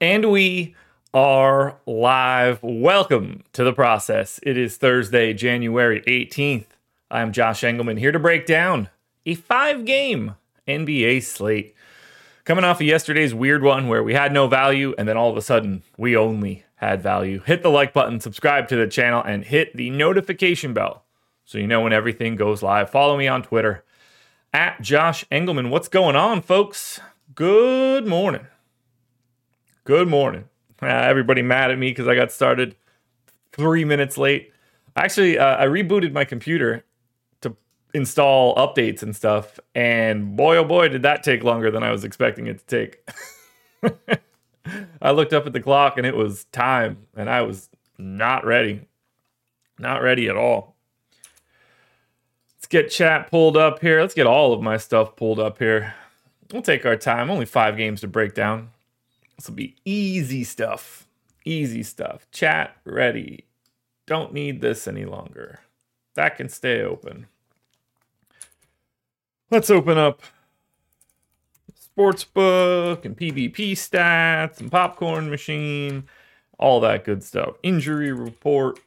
And we are live. Welcome to the process. It is Thursday, January 18th. I'm Josh Engleman here to break down a five game NBA slate. Coming off of yesterday's weird one where we had no value and then all of a sudden we only had value. Hit the like button, subscribe to the channel, and hit the notification bell so you know when everything goes live. Follow me on Twitter at Josh Engleman. What's going on, folks? Good morning. Good morning. Uh, everybody mad at me because I got started three minutes late. Actually, uh, I rebooted my computer to install updates and stuff, and boy, oh boy, did that take longer than I was expecting it to take. I looked up at the clock and it was time, and I was not ready. Not ready at all. Let's get chat pulled up here. Let's get all of my stuff pulled up here. We'll take our time. Only five games to break down. This will be easy stuff. Easy stuff. Chat ready. Don't need this any longer. That can stay open. Let's open up sportsbook and PvP stats and popcorn machine, all that good stuff. Injury report.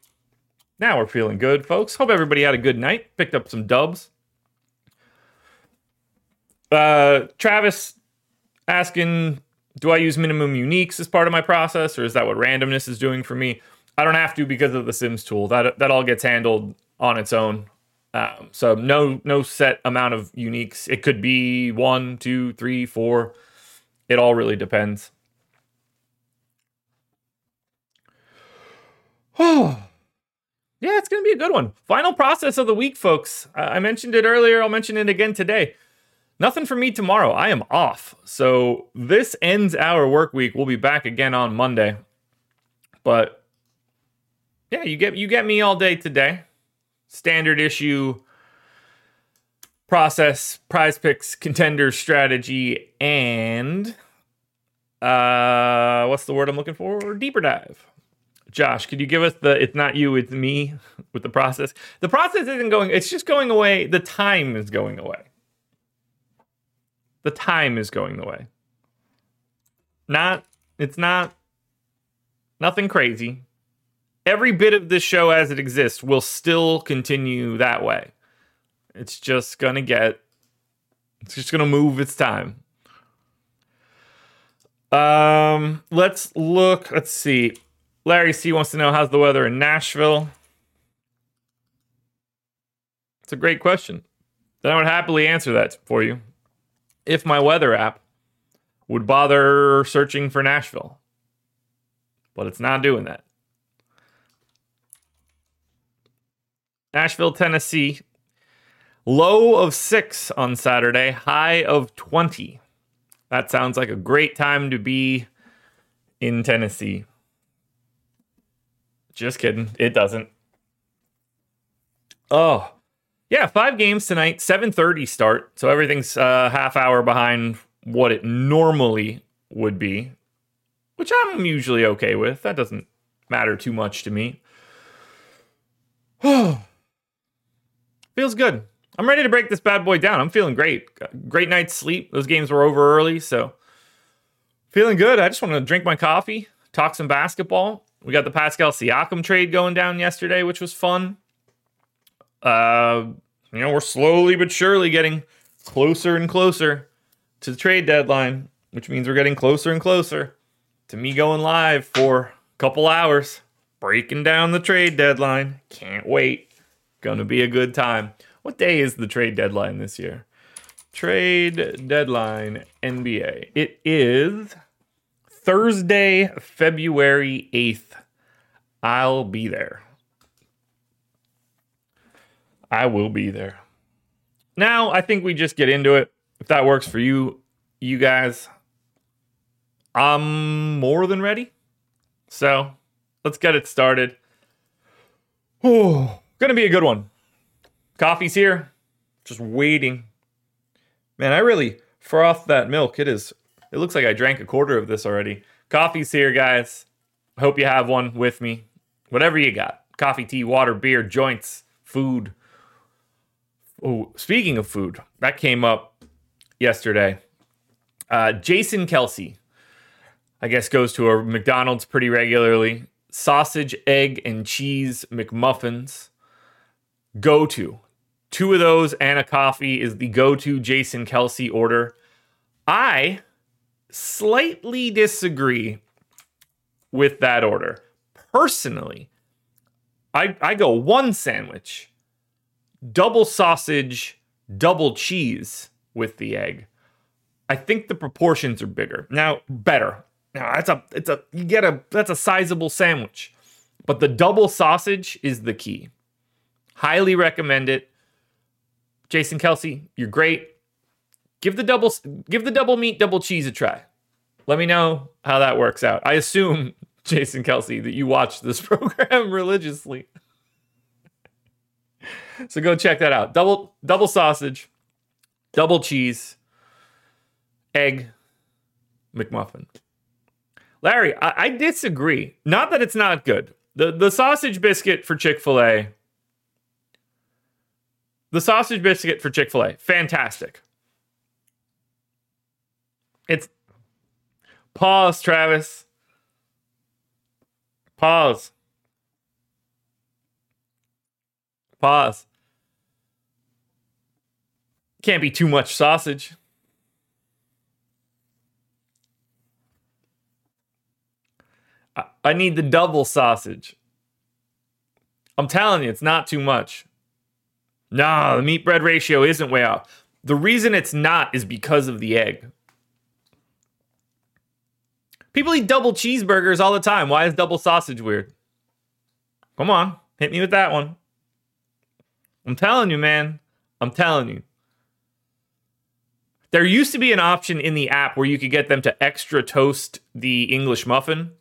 Now we're feeling good, folks. Hope everybody had a good night. Picked up some dubs. Uh, Travis asking, do I use minimum uniques as part of my process, or is that what randomness is doing for me? I don't have to because of the Sims tool. That that all gets handled on its own. Um, so no no set amount of uniques. It could be one, two, three, four. It all really depends. Oh. Yeah, it's to be a good one. Final process of the week, folks. I mentioned it earlier. I'll mention it again today. Nothing for me tomorrow. I am off. So this ends our work week. We'll be back again on Monday. But yeah, you get you get me all day today. Standard issue process, prize picks, contender strategy, and uh what's the word I'm looking for? Deeper dive. Josh, could you give us the it's not you, it's me with the process? The process isn't going, it's just going away. The time is going away. The time is going the way. Not, it's not nothing crazy. Every bit of this show as it exists will still continue that way. It's just gonna get, it's just gonna move its time. Um, let's look, let's see. Larry C wants to know how's the weather in Nashville. It's a great question. Then I would happily answer that for you if my weather app would bother searching for Nashville. But it's not doing that. Nashville, Tennessee. Low of six on Saturday, high of 20. That sounds like a great time to be in Tennessee. Just kidding. It doesn't. Oh, yeah, five games tonight, 7:30 start. So everything's a uh, half hour behind what it normally would be, which I'm usually okay with. That doesn't matter too much to me. Feels good. I'm ready to break this bad boy down. I'm feeling great. Great night's sleep. Those games were over early, so feeling good. I just want to drink my coffee, talk some basketball, we got the Pascal Siakam trade going down yesterday, which was fun. Uh, you know, we're slowly but surely getting closer and closer to the trade deadline, which means we're getting closer and closer to me going live for a couple hours, breaking down the trade deadline. Can't wait. Gonna be a good time. What day is the trade deadline this year? Trade deadline NBA. It is Thursday, February 8th. I'll be there. I will be there. Now, I think we just get into it. If that works for you, you guys, I'm more than ready. So let's get it started. Oh, gonna be a good one. Coffee's here, just waiting. Man, I really froth that milk. It is it looks like I drank a quarter of this already. Coffee's here, guys. Hope you have one with me. Whatever you got coffee, tea, water, beer, joints, food. Oh, speaking of food, that came up yesterday. Uh, Jason Kelce, I guess goes to a McDonald's pretty regularly. Sausage, egg, and cheese McMuffins. Go to. Two of those and a coffee is the go to Jason Kelce order. I slightly disagree with that order. Personally, I, I go one sandwich, double sausage, double cheese with the egg. I think the proportions are bigger. Now, better. Now, that's a it's a you get a that's a sizable sandwich. But the double sausage is the key. Highly recommend it. Jason Kelce, you're great. Give the double give the double meat, double cheese a try. Let me know how that works out. I assume, Jason Kelce that you watch this program religiously. So go check that out. Double double sausage, double cheese, egg, McMuffin. Larry, I, I disagree. Not that it's not good. The the sausage biscuit for Chick-fil-A. The sausage biscuit for Chick-fil-A, fantastic. It's pause, Travis. Pause. Pause. Can't be too much sausage. I need the double sausage. I'm telling you, it's not too much. Nah, the meat bread ratio isn't way off. The reason it's not is because of the egg. People eat double cheeseburgers all the time. Why is double sausage weird? Come on, hit me with that one. I'm telling you, man. I'm telling you. There used to be an option in the app where you could get them to extra toast the English muffin.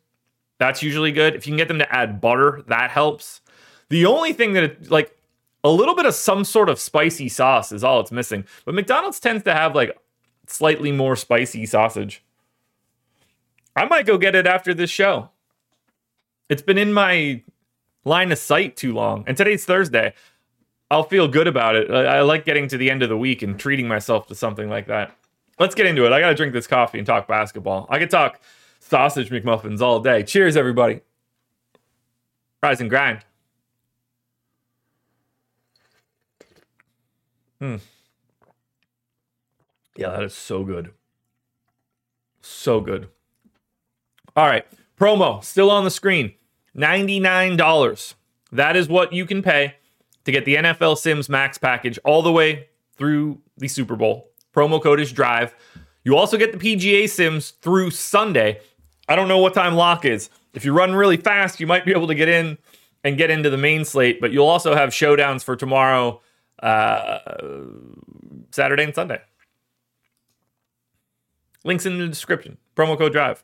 That's usually good. If you can get them to add butter, that helps. The only thing that, it, like, a little bit of some sort of spicy sauce is all it's missing. But McDonald's tends to have, like, slightly more spicy sausage. I might go get it after this show. It's been in my line of sight too long. And today's Thursday. I'll feel good about it. I, I like getting to the end of the week and treating myself to something like that. Let's get into it. I got to drink this coffee and talk basketball. I could talk sausage McMuffins all day. Cheers, everybody. Rise and grind. Hmm. Yeah, that is so good. So good. All right. Promo still on the screen $99. That is what you can pay to get the NFL Sims Max package all the way through the Super Bowl. Promo code is DRIVE. You also get the PGA Sims through Sunday. I don't know what time lock is. If you run really fast, you might be able to get in and get into the main slate, but you'll also have showdowns for tomorrow, uh, Saturday, and Sunday. Links in the description. Promo code DRIVE.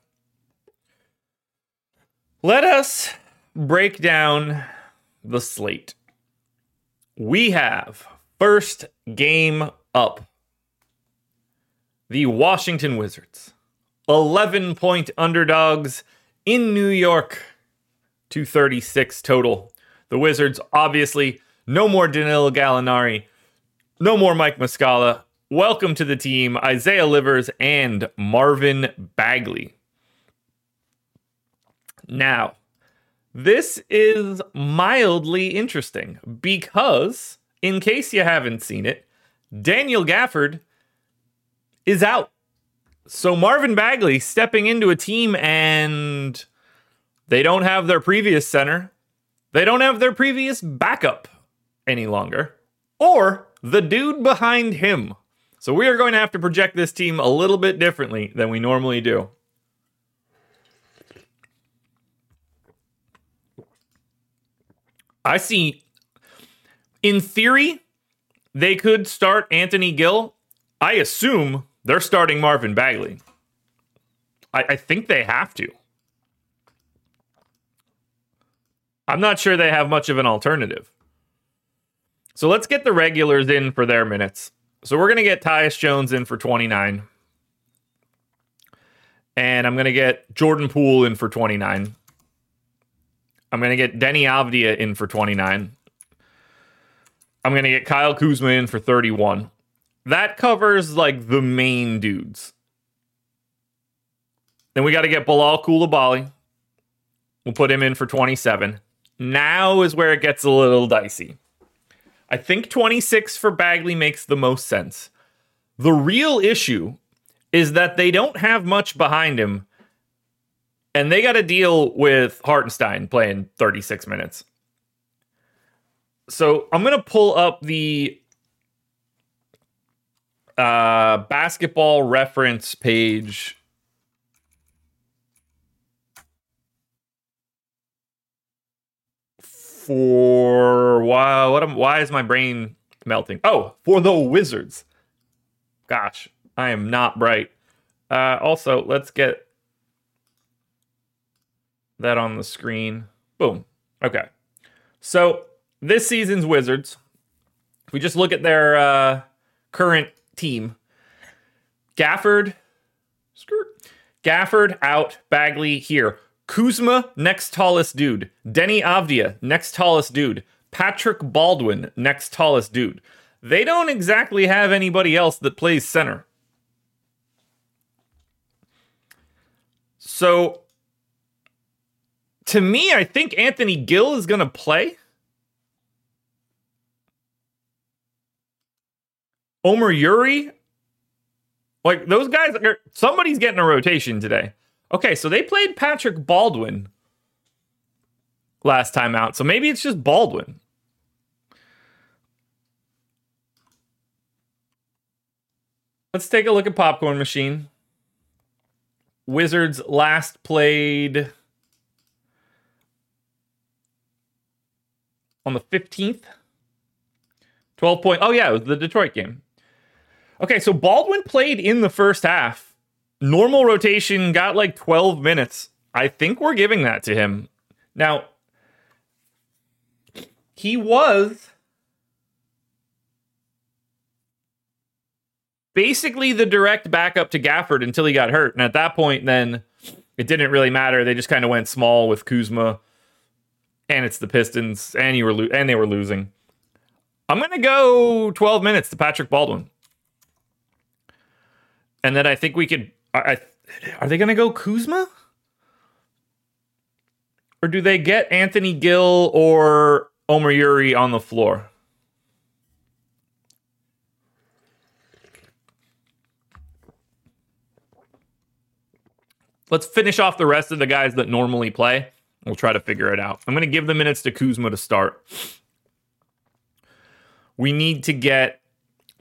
Let us break down the slate. We have first game up the Washington Wizards 11 point underdogs in New York, 236 total. The Wizards, obviously, no more Danilo Gallinari, no more Mike Muscala. Welcome to the team, Isaiah Livers and Marvin Bagley. Now, this is mildly interesting because, in case you haven't seen it, Daniel Gafford is out. So Marvin Bagley stepping into a team and they don't have their previous center. They don't have their previous backup any longer. Or the dude behind him. So we are going to have to project this team a little bit differently than we normally do. I see in theory they could start Anthony Gill. I assume they're starting Marvin Bagley. I, I think they have to. I'm not sure they have much of an alternative. So let's get the regulars in for their minutes. So we're going to get Tyus Jones in for 29. And I'm going to get Jordan Poole in for 29. I'm going to get Deni Avdija in for 29. I'm going to get Kyle Kuzma in for 31 that covers like the main dudes. Then we got to get Bilal Coulibaly. We'll put him in for 27. Now is where it gets a little dicey. I think 26 for Bagley makes the most sense. The real issue is that they don't have much behind him, and they got to deal with Hartenstein playing 36 minutes. So I'm going to pull up the uh, basketball reference page. For why? What? Am, why is my brain melting? Oh, for the Wizards. Gosh, I am not bright. Uh, also, let's get that on the screen. Boom. Okay. So this season's Wizards, if we just look at their uh, current team, Gafford, skirt, Gafford out, Bagley here. Kuzma, next tallest dude. Deni Avdija next tallest dude. Patrick Baldwin, next tallest dude. They don't exactly have anybody else that plays center. So, to me, I think Anthony Gill is going to play. Omer Yuri, like those guys, are, somebody's getting a rotation today. Okay, so they played Patrick Baldwin last time out, so maybe it's just Baldwin. Let's take a look at Popcorn Machine. Wizards last played on the 15th. 12 point. Oh, yeah, it was the Detroit game. Okay, so Baldwin played in the first half. Normal rotation, got like 12 minutes. I think we're giving that to him. Now, he was basically the direct backup to Gafford until he got hurt. And at that point, then it didn't really matter. They just kind of went small with Kuzma, and it's the Pistons, and you were lo- and they were losing. I'm gonna go 12 minutes to Patrick Baldwin and then I think we could. I, are they to go Kuzma? Or do they get Anthony Gill or Omer Yuri on the floor? Let's finish off the rest of the guys that normally play. We'll try to figure it out. I'm going to give the minutes to Kuzma to start. We need to get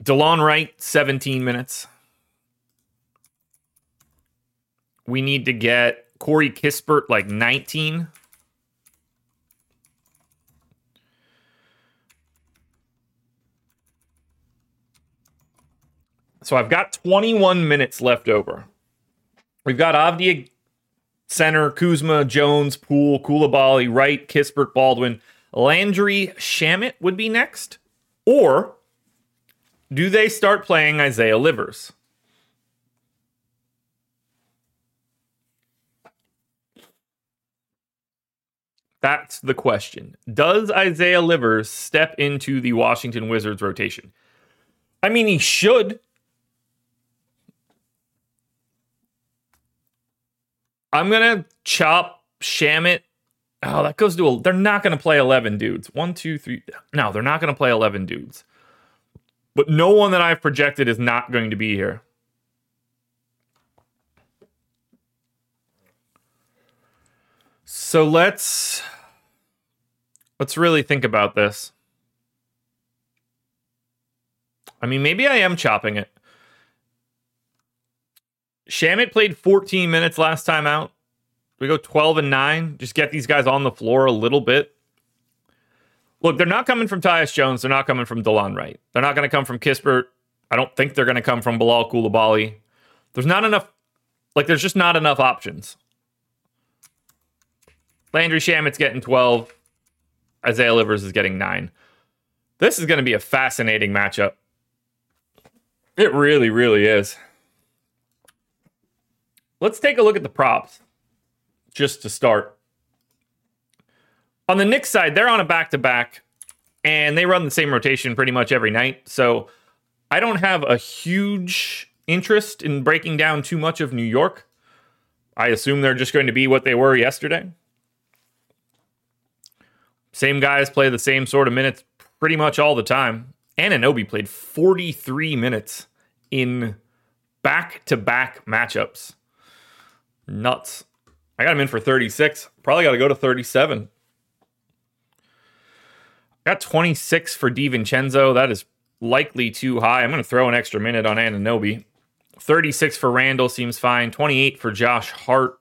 Delon Wright 17 minutes. we need to get Corey Kispert like 19. So I've got 21 minutes left over. We've got Avdija center, Kuzma, Jones, Poole, Coulibaly, Wright, Kispert, Baldwin. Landry Shamet would be next. Or do they start playing Isaiah Livers? That's the question. Does Isaiah Livers step into the Washington Wizards rotation? I mean, he should. I'm to chop Shamet. Oh, that goes to a. They're not to play 11 dudes. One, two, three. No, they're not to play 11 dudes. But no one that I've projected is not going to be here. So let's Let's really think about this. I mean, maybe I am chopping it. Shamet played 14 minutes last time out. We go 12 and 9. Just get these guys on the floor a little bit. Look, they're not coming from Tyus Jones. They're not coming from Delon Wright. They're not going to come from Kispert. I don't think they're going to come from Bilal Coulibaly. There's not enough, like, there's just not enough options. Landry Shamet's getting 12. Isaiah Livers is getting nine. This is going to be a fascinating matchup. It really, really is. Let's take a look at the props just to start. On the Knicks side, they're on a back to back and they run the same rotation pretty much every night. So I don't have a huge interest in breaking down too much of New York. I assume they're just going to be what they were yesterday. Same guys play the same sort of minutes pretty much all the time. Anunoby played 43 minutes in back to back matchups. Nuts. I got him in for 36. Probably got to go to 37. Got 26 for DiVincenzo. That is likely too high. I'm going to throw an extra minute on Anunoby. 36 for Randle seems fine. 28 for Josh Hart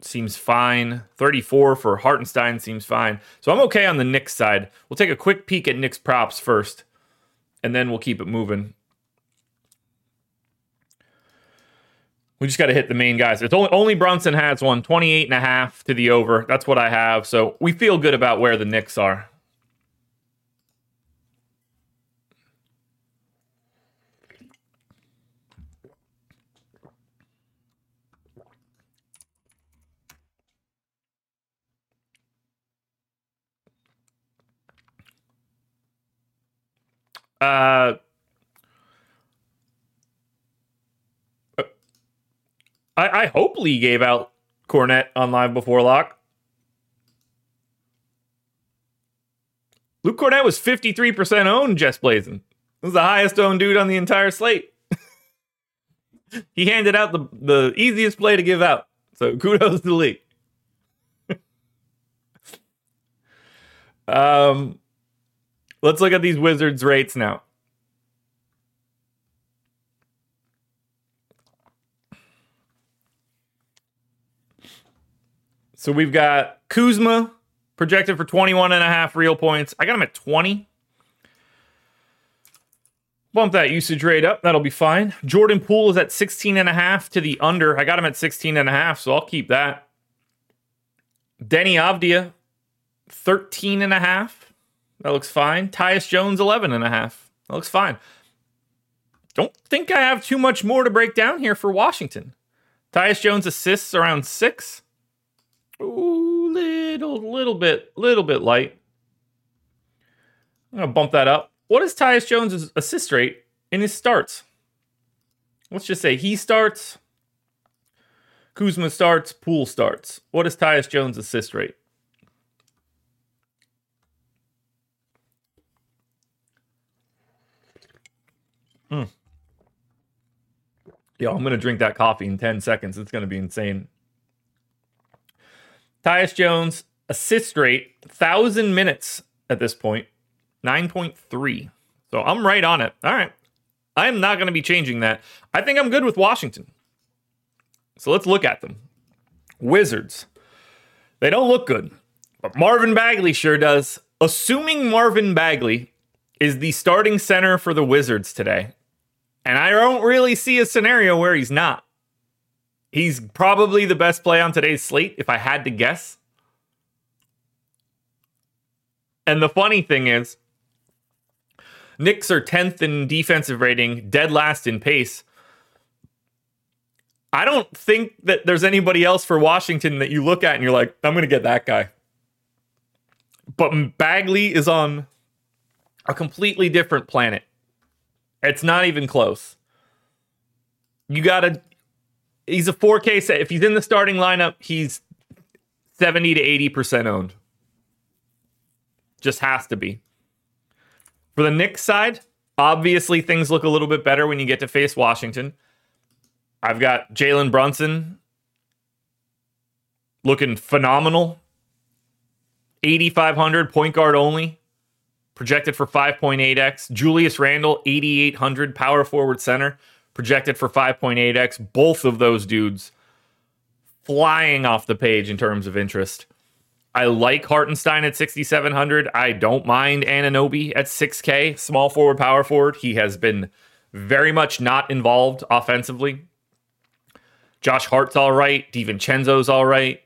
seems fine. 34 for Hartenstein seems fine. So I'm okay on the Knicks side. We'll take a quick peek at Knicks props first, and then we'll keep it moving. We just got to hit the main guys. It's only, only Brunson has one, 28 and a half to the over. That's what I have. So we feel good about where the Knicks are. Uh, I, I hope Lee gave out Kornet on Live Before Lock. Luke Kornet was 53% owned, Jess Blazing. This is the highest owned dude on the entire slate. he handed out the, the easiest play to give out. So kudos to Lee. um, let's look at these Wizards rates now. So we've got Kuzma projected for 21 and a half real points. I got him at 20. Bump that usage rate up. That'll be fine. Jordan Poole is at 16 and a half to the under. I got him at 16 and a half, so I'll keep that. Deni Avdija, 13 and a half. That looks fine. Tyus Jones, 11 and a half. That looks fine. Don't think I have too much more to break down here for Washington. Tyus Jones assists around six. Ooh, little, little bit, little bit light. I'm gonna bump that up. What is Tyus Jones' assist rate in his starts? Let's just say he starts, Kuzma starts, Poole starts. What is Tyus Jones' assist rate? Hmm. Yeah, I'm gonna drink that coffee in 10 seconds. It's gonna be insane. Tyus Jones, assist rate, 1,000 minutes at this point, 9.3. So I'm right on it. All right. I am not going to be changing that. I think I'm good with Washington. So let's look at them. Wizards. They don't look good, but Marvin Bagley sure does. Assuming Marvin Bagley is the starting center for the Wizards today, and I don't really see a scenario where he's not. He's probably the best play on today's slate, if I had to guess. And the funny thing is, Knicks are 10th in defensive rating, dead last in pace. I don't think that there's anybody else for Washington that you look at and you're like, I'm going to get that guy. But Bagley is on a completely different planet. It's not even close. You got to he's a 4K set. If he's in the starting lineup, he's 70 to 80% owned. Just has to be. For the Knicks side, obviously things look a little bit better when you get to face Washington. I've got Jalen Brunson looking phenomenal. 8,500 point guard only, projected for 5.8x. Julius Randle, 8,800 power forward center, projected for 5.8x. Both of those dudes flying off the page in terms of interest. I like Hartenstein at 6,700. I don't mind Anunoby at 6K, small forward, power forward. He has been very much not involved offensively. Josh Hart's all right. DiVincenzo's all right.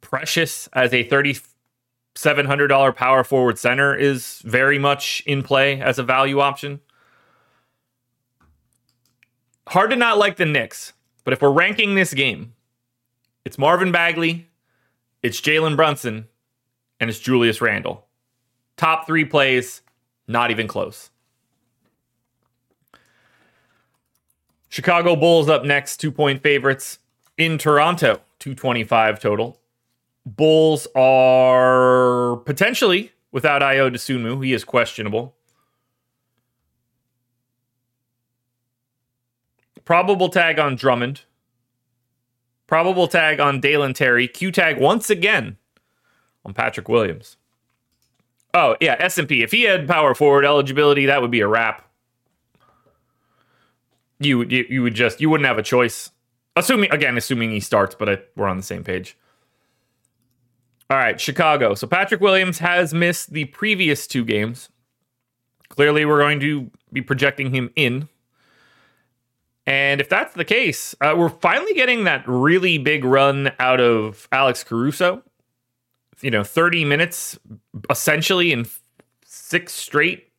Precious as a $3,700 power forward center is very much in play as a value option. Hard to not like the Knicks, but if we're ranking this game, it's Marvin Bagley, it's Jalen Brunson, and it's Julius Randle. Top three plays, not even close. Chicago Bulls up next, two point favorites. in Toronto, 225 total. Bulls are potentially without Ayo Dosunmu. He is questionable. Probable tag on Drummond. Probable tag on Dalen Terry. Q tag once again on Patrick Williams. Oh yeah, S and P. If he had power forward eligibility, that would be a wrap. You you, you would just you wouldn't have a choice. Assuming again, assuming he starts, but I, we're on the same page. All right, Chicago. So Patrick Williams has missed the previous two games. Clearly, we're going to be projecting him in. And if that's the case, uh, we're finally getting that really big run out of Alex Caruso. You know, 30 minutes essentially in six straight.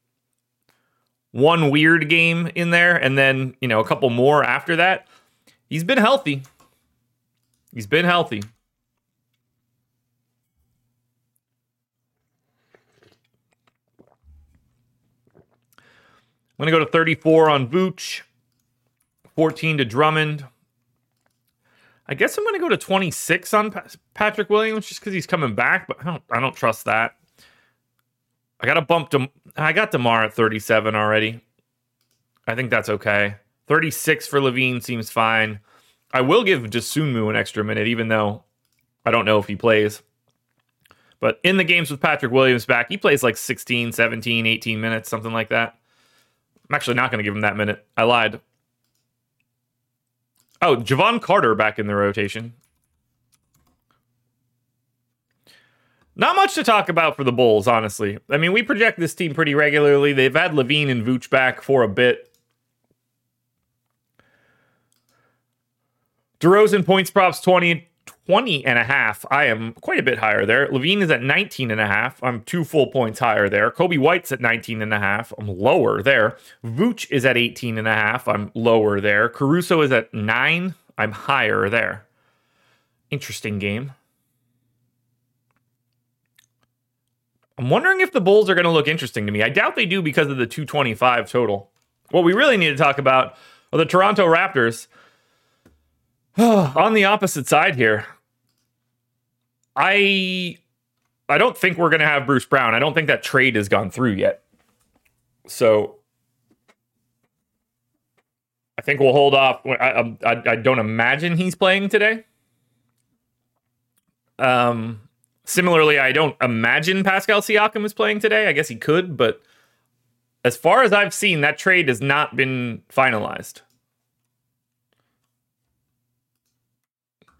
One weird game in there, and then, you know, a couple more after that. He's been healthy. He's been healthy. I'm going to go to 34 on Vooch, 14 to Drummond. I guess I'm going to go to 26 on Patrick Williams just because he's coming back, but I don't, I don't trust that. I got to bump to, I got Demar at 37 already. I think that's okay. 36 for LaVine seems fine. I will give Dosunmu an extra minute, even though I don't know if he plays. But in the games with Patrick Williams back, he plays like 16, 17, 18 minutes, something like that. I'm actually not going to give him that minute. I lied. Oh, Jevon Carter back in the rotation. Not much to talk about for the Bulls, honestly. I mean, we project this team pretty regularly. They've had LaVine and Vooch back for a bit. DeRozan points props 20 20 and a half. I am quite a bit higher there. LaVine is at 19 and a half. I'm two full points higher there. Coby White's at 19 and a half. I'm lower there. Vooch is at 18 and a half. I'm lower there. Caruso is at 9. I'm higher there. Interesting game. I'm wondering if the Bulls are going to look interesting to me. I doubt they do because of the 225 total. What we really need to talk about are the Toronto Raptors. On the opposite side here, I I don't think we're going to have Bruce Brown. I don't think that trade has gone through yet. So I think we'll hold off. I, I, I don't imagine he's playing today. Um, similarly, I don't imagine Pascal Siakam is playing today. I guess he could, but as far as I've seen, that trade has not been finalized.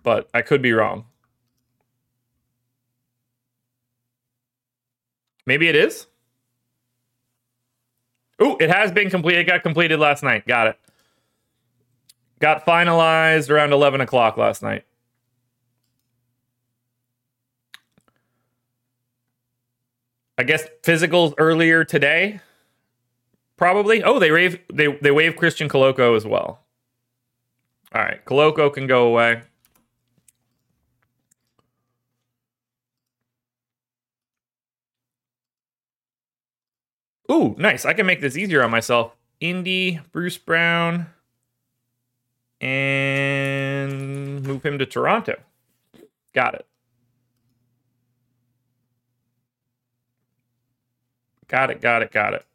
But I could be wrong. Maybe it is. Oh, it has been completed. It got completed last night. Got it. Got finalized around 11 o'clock last night. I guess physicals earlier today. Probably. Oh, they waive they they waive Christian Koloko as well. All right, Koloko can go away. Ooh, nice. I can make this easier on myself. Indy, Bruce Brown, and move him to Toronto. Got it. Got it, got it, got it.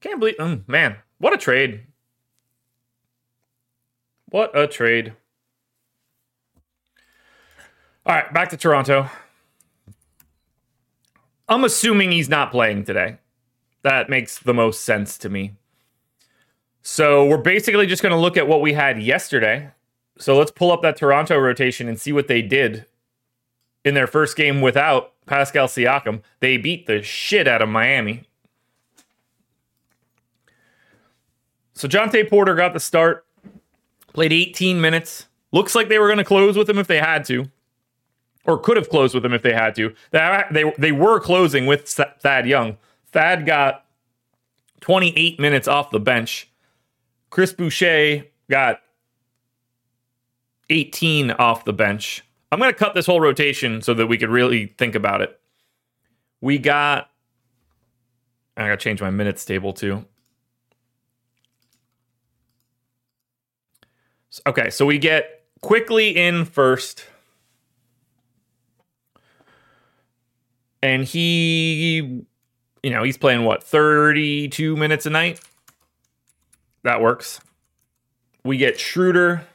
Can't believe, mm, man, what a trade. What a trade. All right, back to Toronto. I'm assuming he's not playing today. That makes the most sense to me. So we're basically just going to look at what we had yesterday. So let's pull up that Toronto rotation and see what they did in their first game without Pascal Siakam. They beat the shit out of Miami. So Jontay Porter got the start, played 18 minutes. Looks like they were going to close with him if they had to or could have closed with them if they had to. They they, they were closing with Thad Young. Thad got 28 minutes off the bench. Chris Boucher got 18 off the bench. I'm going to cut this whole rotation so that we could really think about it. We got I got to change my minutes table too. Okay, so we get quickly in first. And he, you know, he's playing what, 32 minutes a night? That works. We get Schroeder,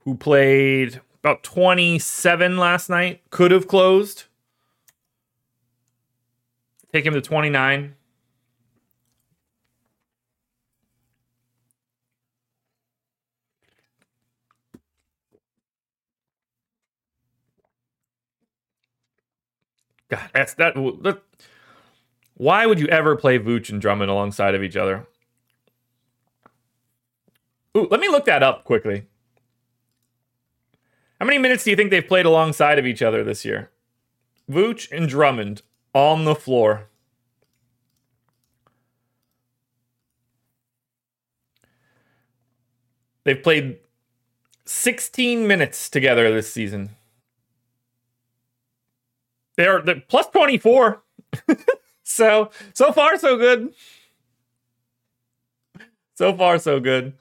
who played about 27 last night, could have closed. Take him to 29. God, that's that, that. Why would you ever play Vooch and Drummond alongside of each other? Ooh, let me look that up quickly. How many minutes do you think they've played alongside of each other this year? Vooch and Drummond on the floor. They've played 16 minutes together this season. They're, they're plus 24. so, so far, so good. So far, so good.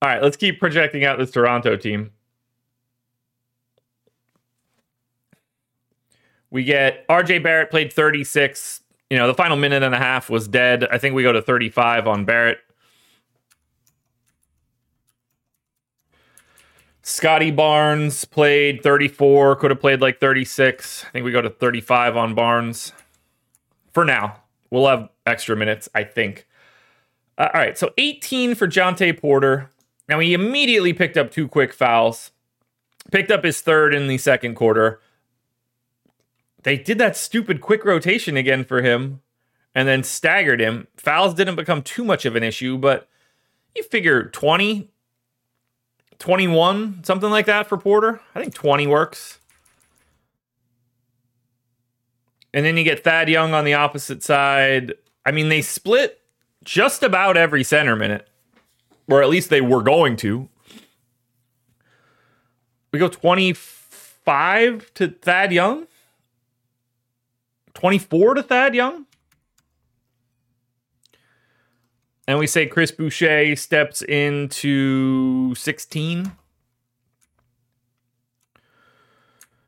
All right, let's keep projecting out this Toronto team. We get RJ Barrett played 36. You know, the final minute and a half was dead. I think we go to 35 on Barrett. Scottie Barnes played 34, could have played like 36. I think we go to 35 on Barnes for now. We'll have extra minutes, I think. Uh, all right, so 18 for Jontay Porter. Now he immediately picked up two quick fouls, picked up his third in the second quarter. They did that stupid quick rotation again for him and then staggered him. Fouls didn't become too much of an issue, but you figure 20, 21, something like that for Porter. I think 20 works. And then you get Thad Young on the opposite side. I mean, they split just about every center minute, or at least they were going to. We go 25 to Thad Young, 24 to Thad Young. And we say Chris Boucher steps into 16.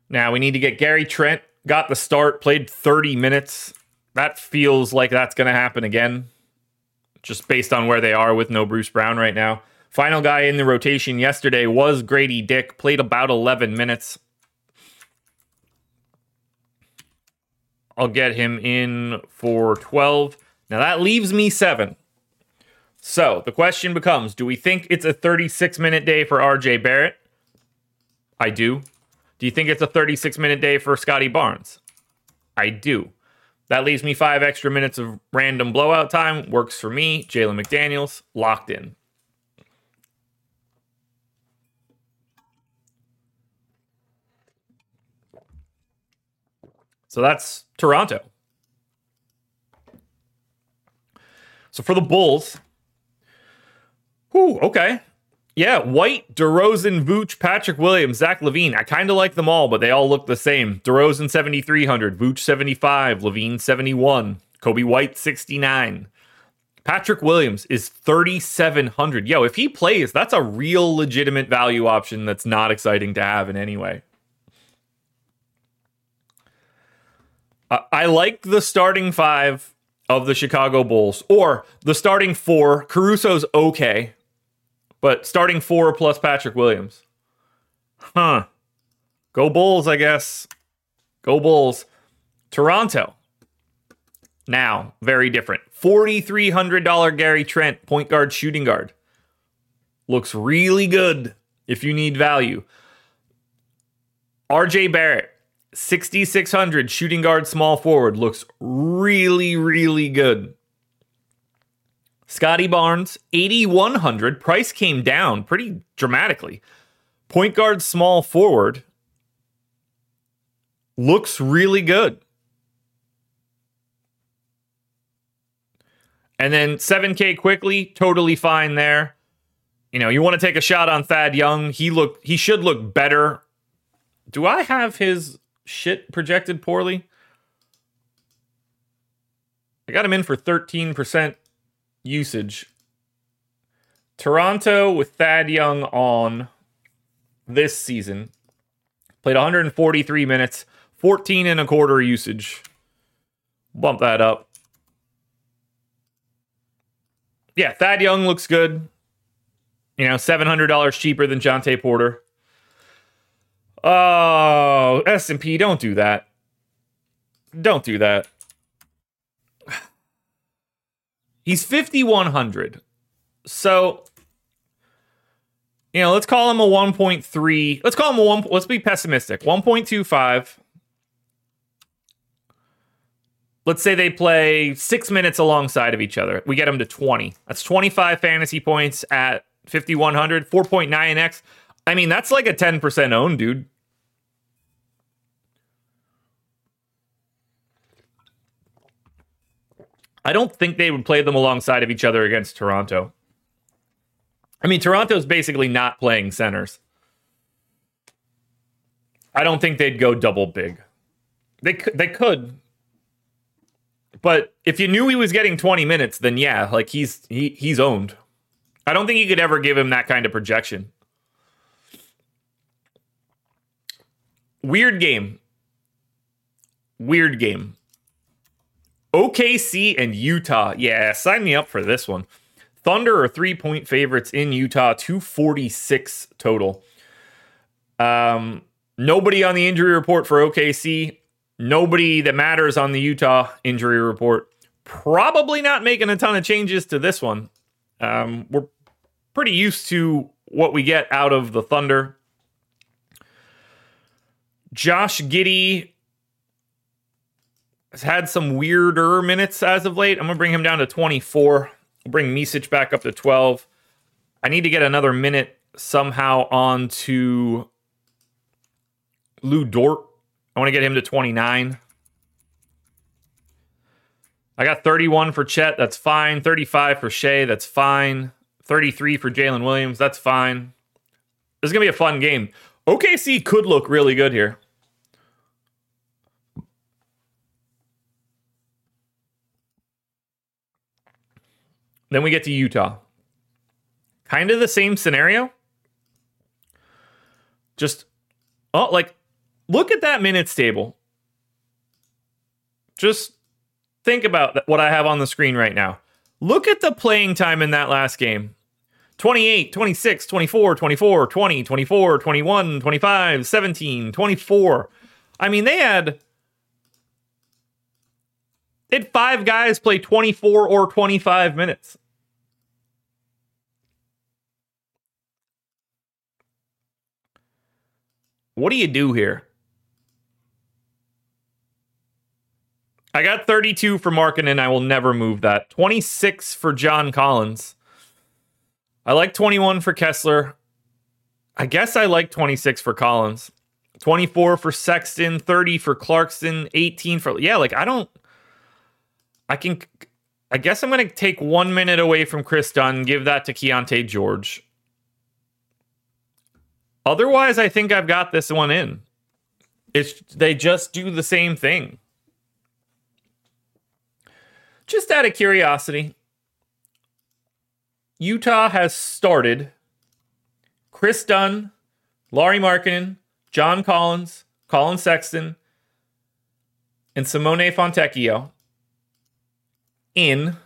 Now we need to get Gary Trent. Got the start, played 30 minutes. That feels like that's going to happen again, just based on where they are with no Bruce Brown right now. Final guy in the rotation yesterday was Gradey Dick, played about 11 minutes. I'll get him in for 12. Now that leaves me seven. So the question becomes do we think it's a 36 minute day for RJ Barrett? I do. Do you think it's a 36 minute day for Scottie Barnes? I do. That leaves me five extra minutes of random blowout time. Works for me. Jalen McDaniels, locked in. So that's Toronto. So for the Bulls, Ooh, okay. Yeah, White, DeRozan, Vooch, Patrick Williams, Zach LaVine. I kind of like them all, but they all look the same. DeRozan 7,300, Vooch 75, LaVine 71, Coby White 69. Patrick Williams is 3,700. Yo, if he plays, that's a real legitimate value option that's not exciting to have in any way. I like the starting five of the Chicago Bulls, or the starting four. Caruso's okay but starting four plus Patrick Williams. Huh. Go Bulls, I guess. Go Bulls. Toronto. Now, very different. $4,300 Gary Trent, point guard, shooting guard. Looks really good if you need value. RJ Barrett, 6,600 shooting guard, small forward. Looks really, really good. Scottie Barnes, 8,100. Price came down pretty dramatically. Point guard, small forward. Looks really good. And then 7K Quickley, totally fine there. You know, you want to take a shot on Thad Young. He look he should look better. Do I have his shit projected poorly? I got him in for 13% usage. Toronto with Thad Young on this season played 143 minutes, 14 and a quarter usage. Bump that up. Yeah, Thad Young looks good. You know, $700 cheaper than Jontay Porter. Oh, S&P, don't do that. Don't do that. He's 5100. So, you know, let's call him a 1.3. Let's call him a 1 let's be pessimistic. 1.25. Let's say they play 6 minutes alongside of each other. We get them to 20. That's 25 fantasy points at 5100, 4.9x. I mean, that's like a 10% own, dude. I don't think they would play them alongside of each other against Toronto. I mean, Toronto's basically not playing centers. I don't think they'd go double big. They could, they could. But if you knew he was getting 20 minutes, then yeah, like he's he he's owned. I don't think you could ever give him that kind of projection. Weird game. Weird game. OKC and Utah. Yeah, sign me up for this one. Thunder are three point favorites in Utah, 246 total. Um, nobody on the injury report for OKC. Nobody that matters on the Utah injury report. Probably not making a ton of changes to this one. Um, we're pretty used to what we get out of the Thunder. Josh Giddey has had some weirder minutes as of late. I'm going to bring him down to 24. I'll bring Micic back up to 12. I need to get another minute somehow on to Lu Dort. I want to get him to 29. I got 31 for Chet. That's fine. 35 for Shai. That's fine. 33 for Jalen Williams. That's fine. This is going to be a fun game. OKC could look really good here. Then we get to Utah. Kind of the same scenario. Just, oh, like, look at that minutes table. Just think about what I have on the screen right now. Look at the playing time in that last game 28, 26, 24, 24, 20, 24, 21, 25, 17, 24. I mean, they had. did five guys play 24 or 25 minutes. What do you do here? I got 32 for Markkanen. I will never move that. 26 for John Collins. I like 21 for Kessler. I guess I like 26 for Collins. 24 for Sexton, 30 for Clarkson, 18 for yeah, like I don't I can I guess I'm gonna take one minute away from Chris Dunn, give that to Keyonte George. Otherwise, I think I've got this one in. It's they just do the same thing. Just out of curiosity, Utah has started Chris Dunn, Lauri Markkanen, John Collins, Collin Sexton, and Simone Fontecchio in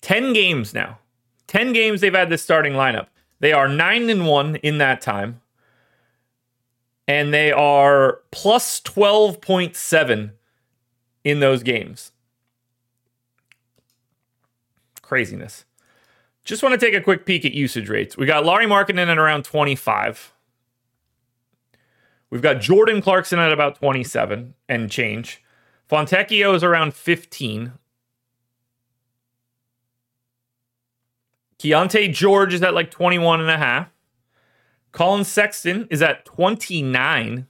10 games now. 10 games they've had this starting lineup. They are 9 and 1 in that time. And they are plus 12.7 in those games. Craziness. Just want to take a quick peek at usage rates. We got Lauri Markkanen at around 25. We've got Jordan Clarkson at about 27 and change. Fontecchio is around 15. Keyonte George is at like 21 and a half. Collin Sexton is at 29.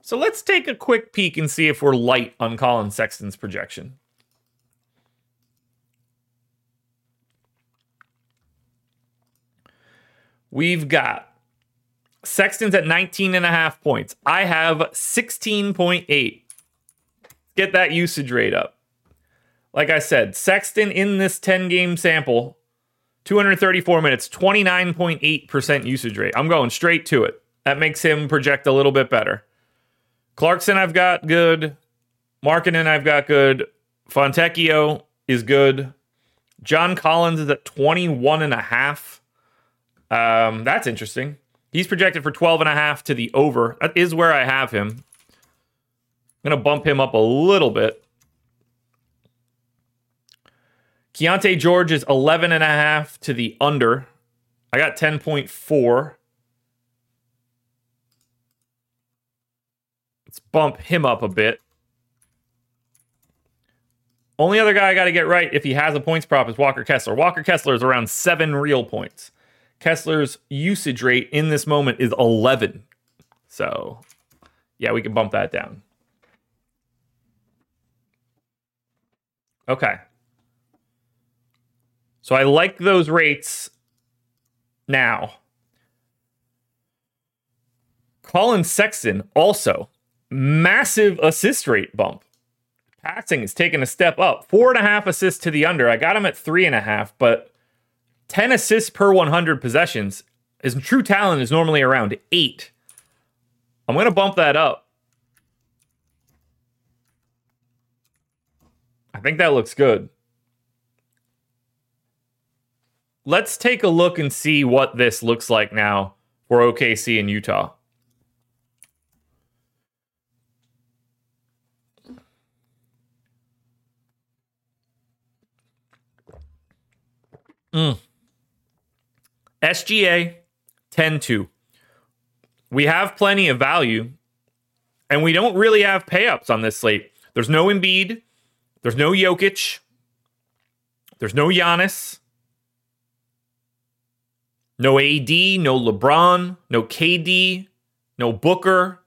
So let's take a quick peek and see if we're light on Collin Sexton's projection. We've got Sexton's at 19 and a half points. I have 16.8. Get that usage rate up. like I said, Sexton in this 10 game sample, 234 minutes, 29.8% usage rate. I'm going straight to it. That makes him project a little bit better. Clarkson, I've got good. Markkanen, I've got good. Fontecchio is good. John Collins is at 21 and a half. Um, that's interesting. He's projected for 12 and a half to the over. That is where I have him. I'm going to bump him up a little bit. Keyonte George is 11 and a half to the under. I got 10.4. Let's bump him up a bit. Only other guy I got to get right if he has a points prop is Walker Kessler. Walker Kessler is around seven real points. Kessler's usage rate in this moment is 11. So, yeah, we can bump that down. Okay. So I like those rates now. Collin Sexton also massive assist rate bump. Passing is taking a step up. Four and a half assists to the under. I got him at three and a half, but 10 assists per 100 possessions. His true talent is normally around eight. I'm going to bump that up. I think that looks good. Let's take a look and see what this looks like now for OKC and Utah. Mm. SGA 10 2. We have plenty of value, and we don't really have payups on this slate. There's no Embiid, there's no Jokic, there's no Giannis, no AD, no LeBron, no KD, no Booker.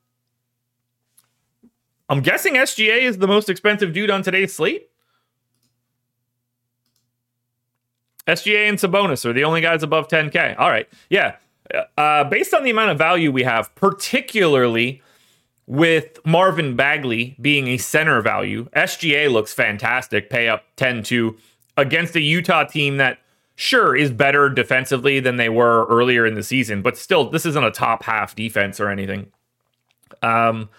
I'm guessing SGA is the most expensive dude on today's slate. SGA and Sabonis are the only guys above 10K. All right. Yeah. Uh, based on the amount of value we have, particularly with Marvin Bagley being a center value, SGA looks fantastic. Pay up 10 2 against a Utah team that, sure, is better defensively than they were earlier in the season, but still, this isn't a top half defense or anything. Um,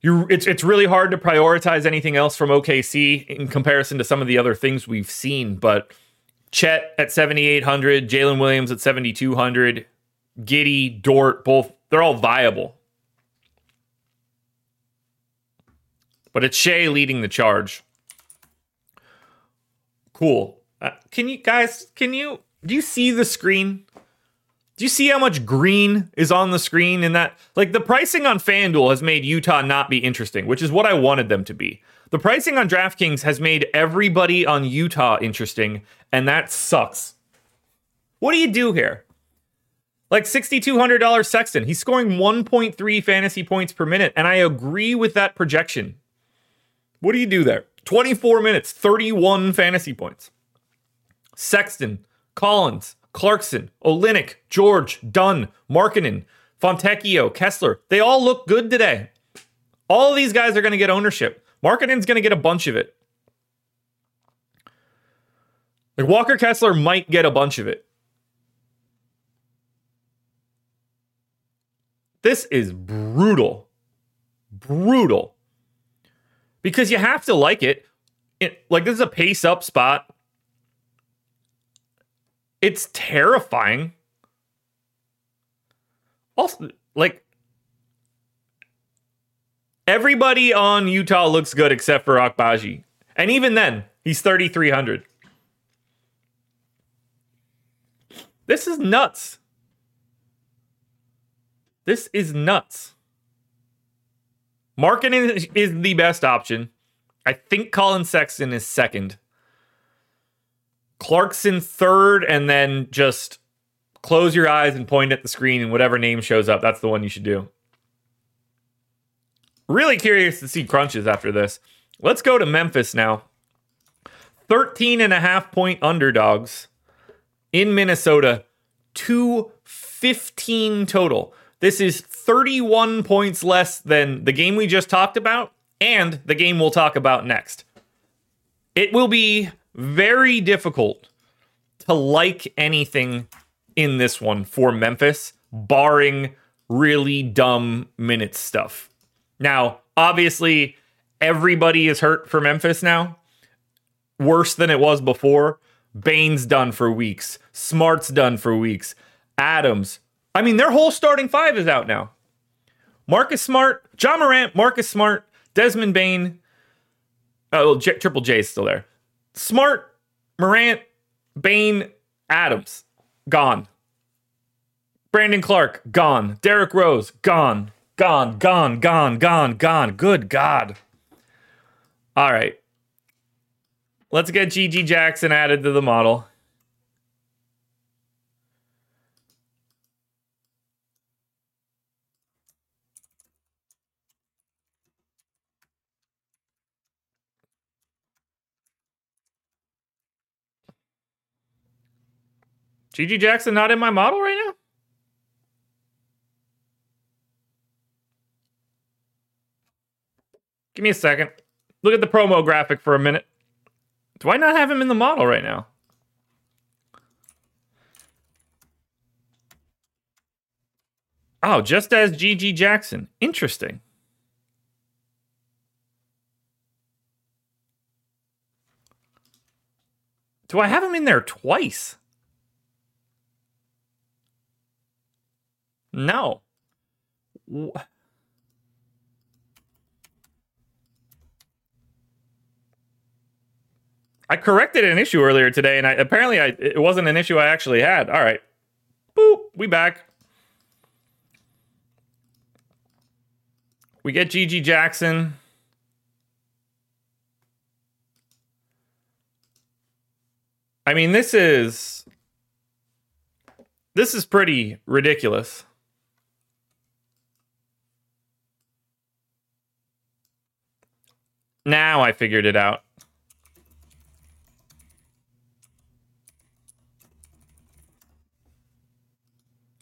you it's it's really hard to prioritize anything else from OKC in comparison to some of the other things we've seen, but Chet at 7,800, Jalen Williams at 7,200, Giddey, Dort, both, they're all viable. But it's Shai leading the charge. Cool. Uh, can you guys, can you, do you see the screen? Do you see how much green is on the screen in that? Like the pricing on FanDuel has made Utah not be interesting, which is what I wanted them to be. The pricing on DraftKings has made everybody on Utah interesting, and that sucks. What do you do here? Like $6,200 Sexton. He's scoring 1.3 fantasy points per minute, and I agree with that projection. What do you do there? 24 minutes, 31 fantasy points. Sexton, Collins, Clarkson, Olynyk, George, Dunn, Markkanen, Fontecchio, Kessler. They all look good today. All these guys are going to get ownership. Markkanen's going to get a bunch of it. Like Walker Kessler might get a bunch of it. This is brutal. Brutal. Because you have to like it. it. Like, this is a pace up spot. It's terrifying. Also, like, Everybody on Utah looks good except for Agbaji. And even then, he's 3,300. This is nuts. This is nuts. Markkanen is the best option. I think Collin Sexton is second. Clarkson third, and then just close your eyes and point at the screen, and whatever name shows up, that's the one you should do. Really curious to see crunches after this. Let's go to Memphis now. 13 and a half point underdogs in Minnesota, 215 total. This is 31 points less than the game we just talked about and the game we'll talk about next. It will be very difficult to like anything in this one for Memphis, barring really dumb minutes stuff. Now, obviously, everybody is hurt for Memphis now, worse than it was before. Bane's done for weeks. Smart's done for weeks. Adams. I mean, their whole starting five is out now. Marcus Smart, John Morant, Marcus Smart, Desmond Bane. Oh, J- Triple J is still there. Smart, Morant, Bane, Adams, gone. Brandon Clarke, gone. Derrick Rose, gone. Gone, gone, gone, gone, gone. Good God. All right. Let's get GG Jackson added to the model. GG Jackson not in my model right now? Give me a second. Look at the promo graphic for a minute. Do I not have him in the model right now? Oh, just as GG Jackson. Interesting. Do I have him in there twice? No. I corrected an issue earlier today, and I, apparently I, it wasn't an issue I actually had. All right. Boop. We back. We get GG Jackson. I mean, this is this is pretty ridiculous. Now I figured it out.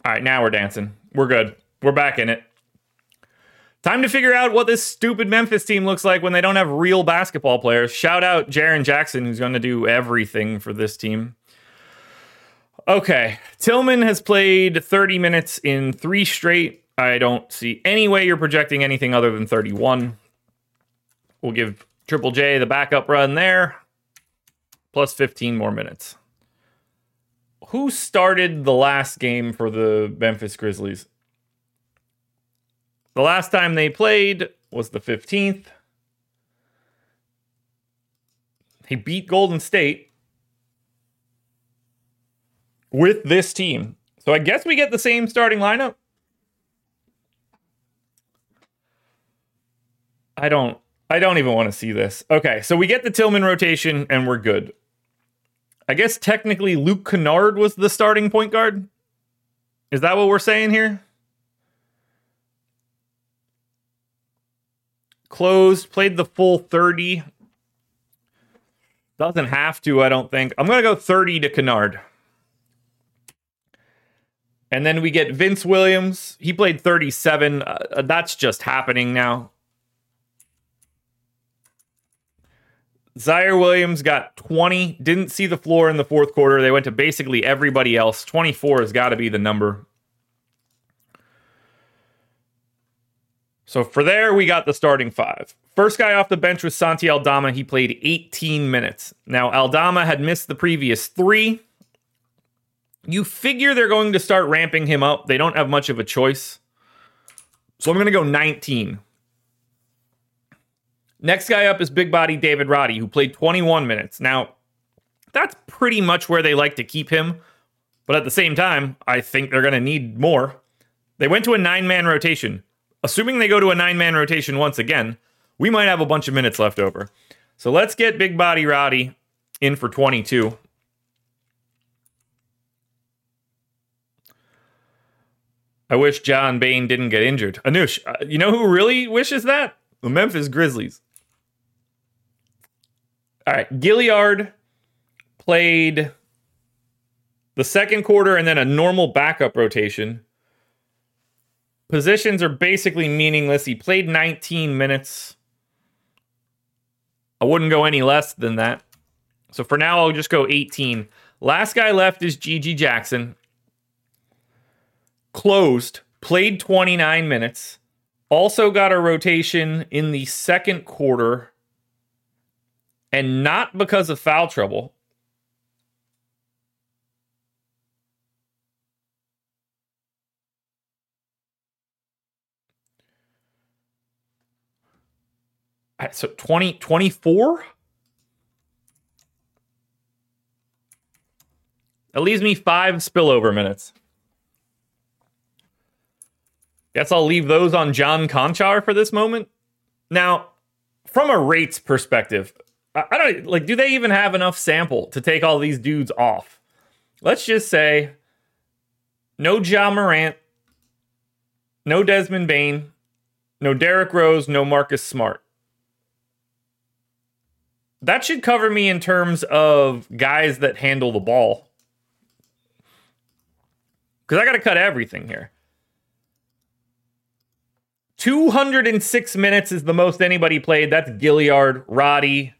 All right, now we're dancing. We're good. We're back in it. Time to figure out what this stupid Memphis team looks like when they don't have real basketball players. Shout out Jaren Jackson, who's going to do everything for this team. Okay, Tillman has played 30 minutes in three straight. I don't see any way you're projecting anything other than 31. We'll give Triple J the backup run there, plus 15 more minutes who started the last game for the Memphis Grizzlies? The last time they played was the 15th. He beat Golden State with this team. So I guess we get the same starting lineup. I don't I don't even want to see this. Okay, so we get the Tillman rotation and we're good. I guess technically Luke Kennard was the starting point guard. Is that what we're saying here? Closed, played the full 30. Doesn't have to, I don't think. I'm going to go 30 to Kennard. And then we get Vince Williams. He played 37. Uh, that's just happening now. Ziaire Williams got 20, didn't see the floor in the fourth quarter. They went to basically everybody else. 24 has got to be the number. So for there, we got the starting five. First guy off the bench was Santi Aldama. He played 18 minutes. Now, Aldama had missed the previous three. You figure they're going to start ramping him up. They don't have much of a choice. So I'm going to go 19. Next guy up is big body David Roddy, who played 21 minutes. Now, that's pretty much where they like to keep him. But at the same time, I think they're going to need more. They went to a nine man rotation. Assuming they go to a nine man rotation once again, we might have a bunch of minutes left over. So let's get Big Body Roddy in for 22. I wish John Bane didn't get injured. Anush, uh, you know who really wishes that? The Memphis Grizzlies. All right, Gilyard played the second quarter and then a normal backup rotation. Positions are basically meaningless. He played 19 minutes. I wouldn't go any less than that. So for now, I'll just go 18. Last guy left is GG Jackson. Closed, played 29 minutes. Also got a rotation in the second quarter. And not because of foul trouble. So 20, 24? That leaves me five spillover minutes. Guess I'll leave those on John Konchar for this moment. Now, from a rates perspective, I don't like, do they even have enough sample to take all these dudes off? Let's just say no Ja Morant, no Desmond Bane, no Derrick Rose, no Marcus Smart. That should cover me in terms of guys that handle the ball. Because I got to cut everything here. 206 minutes is the most anybody played. That's Gilyard, Roddy.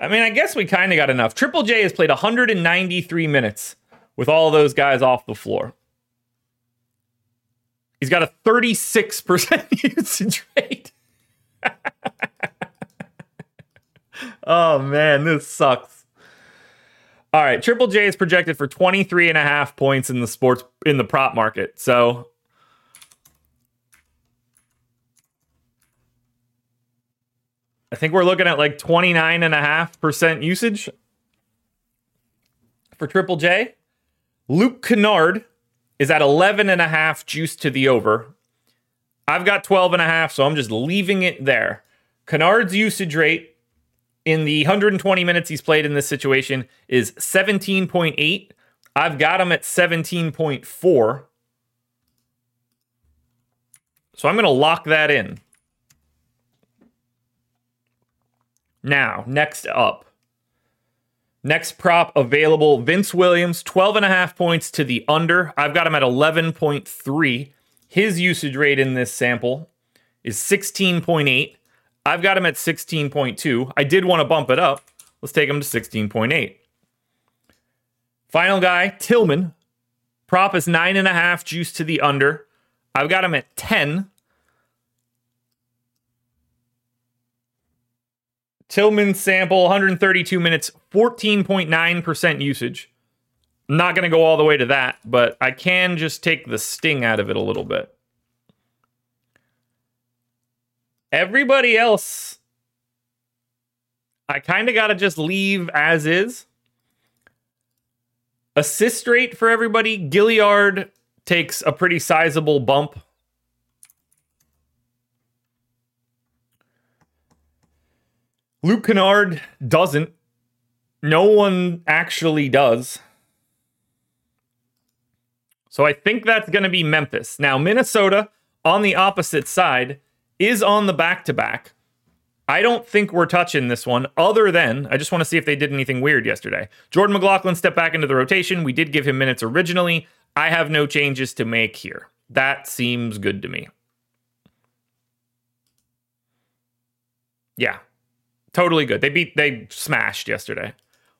I mean, I guess we kind of got enough. Triple J has played 193 minutes with all those guys off the floor. He's got a 36% usage rate. oh, man, this sucks. All right, Triple J is projected for 23 and a half points in the sports in the prop market. So I think we're looking at like 29 and a half percent usage for Triple J. Luke Kennard is at 11 and a half juice to the over. I've got 12 and a half, so I'm just leaving it there. Kennard's usage rate in the 120 minutes he's played in this situation is 17.8. I've got him at 17.4. So I'm going to lock that in. Now, next up. Next prop available Vince Williams, 12 and a half points to the under. I've got him at 11.3. His usage rate in this sample is 16.8. I've got him at 16.2. I did want to bump it up. Let's take him to 16.8. Final guy, Tillman. Prop is nine and a half, juice to the under. I've got him at 10. Tillman sample, 132 minutes, 14.9% usage. I'm not going to go all the way to that, but I can just take the sting out of it a little bit. Everybody else, I kind of got to just leave as is. Assist rate for everybody, Gilyard takes a pretty sizable bump. Luke Kennard doesn't. No one actually does. So I think that's going to be Memphis. Now, Minnesota on the opposite side is on the back to back. I don't think we're touching this one, other than I just want to see if they did anything weird yesterday. Jordan McLaughlin stepped back into the rotation. We did give him minutes originally. I have no changes to make here. That seems good to me. Yeah, totally good. They beat, they smashed yesterday.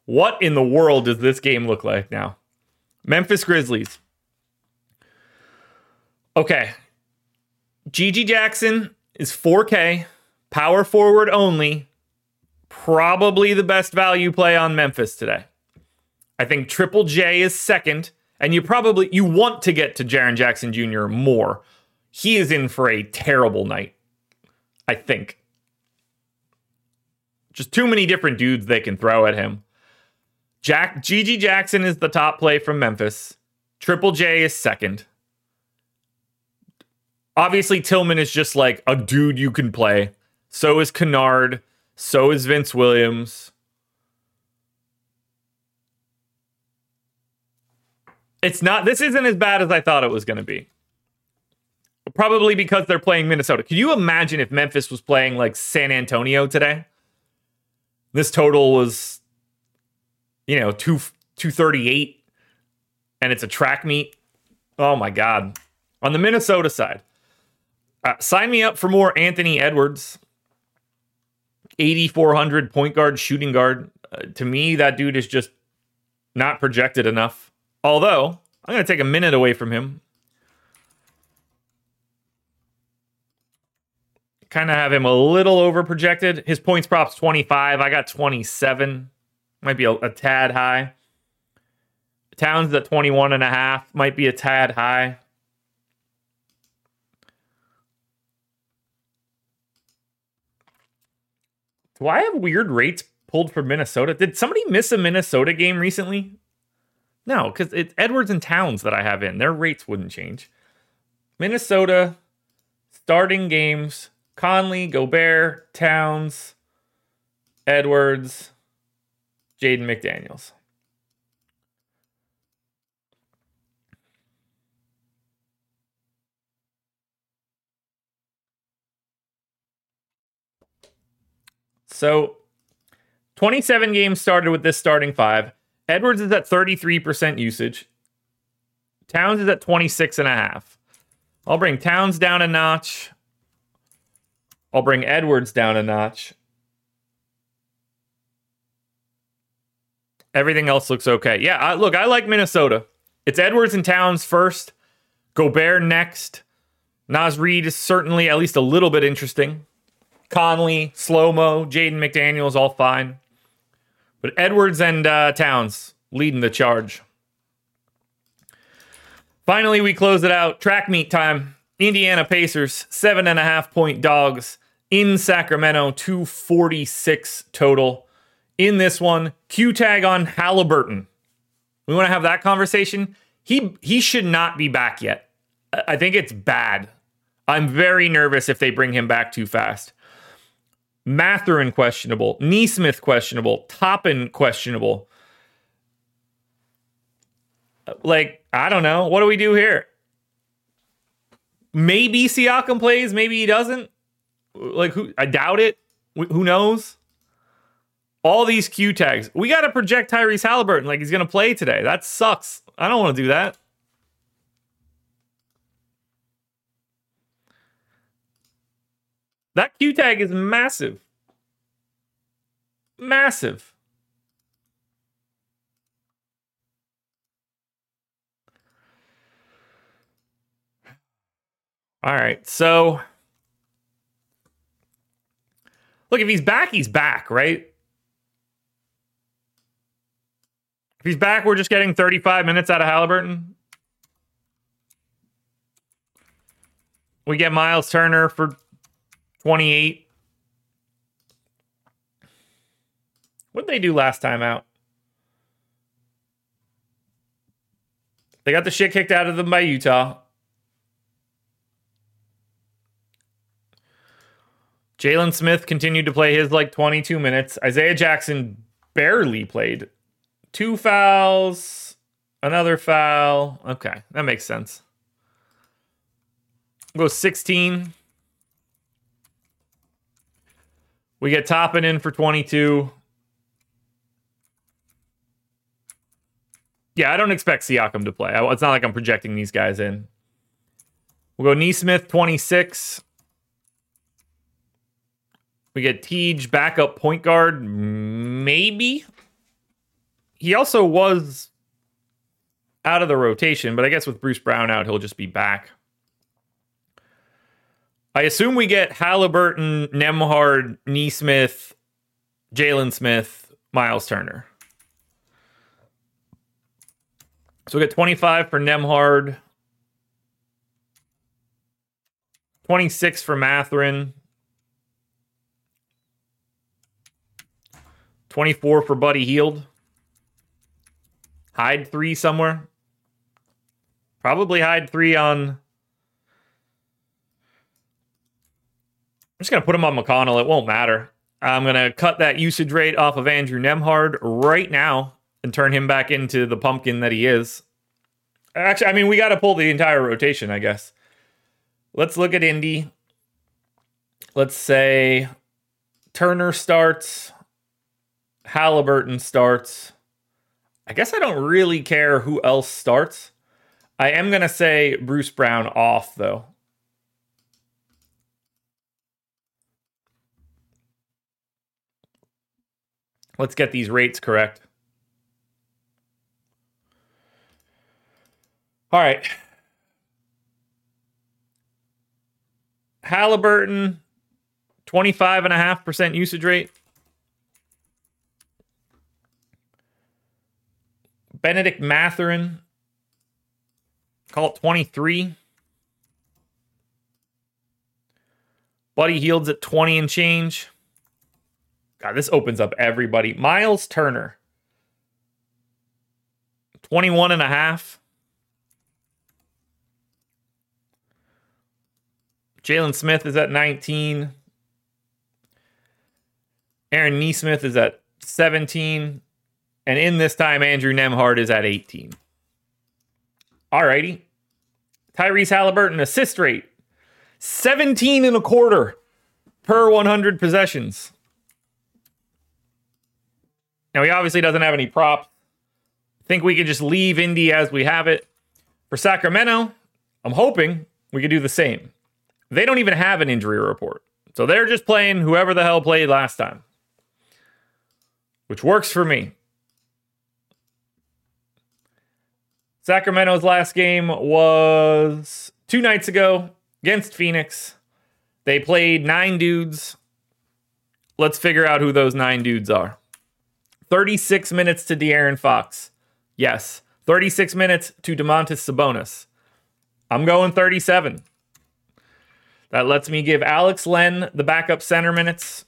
What in the world does this game look like now? Memphis Grizzlies. Okay. GG Jackson is 4K, power forward only. Probably the best value play on Memphis today. I think Triple J is second, and you probably you want to get to Jaren Jackson Jr. more. He is in for a terrible night. I think. Just too many different dudes they can throw at him. Jack GG Jackson is the top play from Memphis. Triple J is second. Obviously, Tillman is just like a dude you can play. So is Kennard. So is Vince Williams. It's not, this isn't as bad as I thought it was going to be. Probably because they're playing Minnesota. Can you imagine if Memphis was playing like San Antonio today? This total was, you know, two, 238 and it's a track meet. Oh my God. On the Minnesota side, uh, sign me up for more Anthony Edwards. 8,400 point guard, shooting guard. Uh, to me, that dude is just not projected enough. Although, I'm going to take a minute away from him. Kind of have him a little over projected. His points props 25. I got 27. Might be a, a tad high. Towns at 21 and a half might be a tad high. Do I have weird rates pulled from Minnesota? Did somebody miss a Minnesota game recently? No, because it's Edwards and Towns that I have in. Their rates wouldn't change. Minnesota starting games Conley, Gobert, Towns, Edwards, Jaden McDaniels. So 27 games started with this starting five. Edwards is at 33% usage. Towns is at 26 and a half. I'll bring Towns down a notch. I'll bring Edwards down a notch. Everything else looks okay. Yeah, I, look, I like Minnesota. It's Edwards and Towns first, Gobert next. Naz Reid is certainly at least a little bit interesting. Conley, slow mo, Jaden McDaniels, all fine. But Edwards and uh, Towns leading the charge. Finally, we close it out. Track meet time. Indiana Pacers, seven and a half point dogs in Sacramento, 246 total. In this one, Q tag on Halliburton. We want to have that conversation. He he should not be back yet. I think it's bad. I'm very nervous if they bring him back too fast. Mathurin questionable, Nesmith questionable, Toppin questionable. Like, I don't know. What do we do here? Maybe Siakam plays, maybe he doesn't. Like, who? I doubt it. Who knows? All these Q tags. We got to project Tyrese Halliburton like he's to play today. That sucks. I don't want to do that. That Q tag is massive. Massive. All right. So look, if he's back, he's back, right? If he's back, we're just getting 35 minutes out of Halliburton. We get Miles Turner for 28. What did they do last time out? They got the shit kicked out of them by Utah. Jalen Smith continued to play his like 22 minutes. Isaiah Jackson barely played. Two fouls, another foul. Okay, that makes sense. Go 16. We get Toppin in for 22. Yeah, I don't expect Siakam to play. It's not like I'm projecting these guys in. We'll go Nesmith 26. We get Tej backup point guard, maybe. He also was out of the rotation, but I guess with Bruce Brown out, he'll just be back. I assume we get Halliburton, Nembhard, Nesmith, Jalen Smith, Miles Turner. So we get 25 for Nembhard, 26 for Mathurin, 24 for Buddy Hield. Hide three somewhere. Probably hide three on I'm just going to put him on McConnell. It won't matter. I'm going to cut that usage rate off of Andrew Nembhard right now and turn him back into the pumpkin that he is. Actually, I mean, we got to pull the entire rotation, I guess. Let's look at Indy. Let's say Turner starts, Halliburton starts. I guess I don't really care who else starts. I am going to say Bruce Brown off, though. Let's get these rates correct. All right. Halliburton, 25.5% usage rate. Bennedict Mathurin, call it 23. Buddy Hield's at 20 and change. God, this opens up everybody. Miles Turner, 21 and a half. Jalen Smith is at 19. Aaron Nesmith is at 17. And in this time, Andrew Nembhard is at 18. Alrighty. Tyrese Halliburton assist rate 17 and a quarter per 100 possessions. Now, he obviously doesn't have any props. Think we could just leave Indy as we have it. For Sacramento, I'm hoping we could do the same. They don't even have an injury report. So they're just playing whoever the hell played last time, which works for me. Sacramento's last game was two nights ago against Phoenix. They played nine dudes. Let's figure out who those nine dudes are. 36 minutes to De'Aaron Fox. Yes. 36 minutes to Domantas Sabonis. I'm going 37. That lets me give Alex Len the backup center minutes.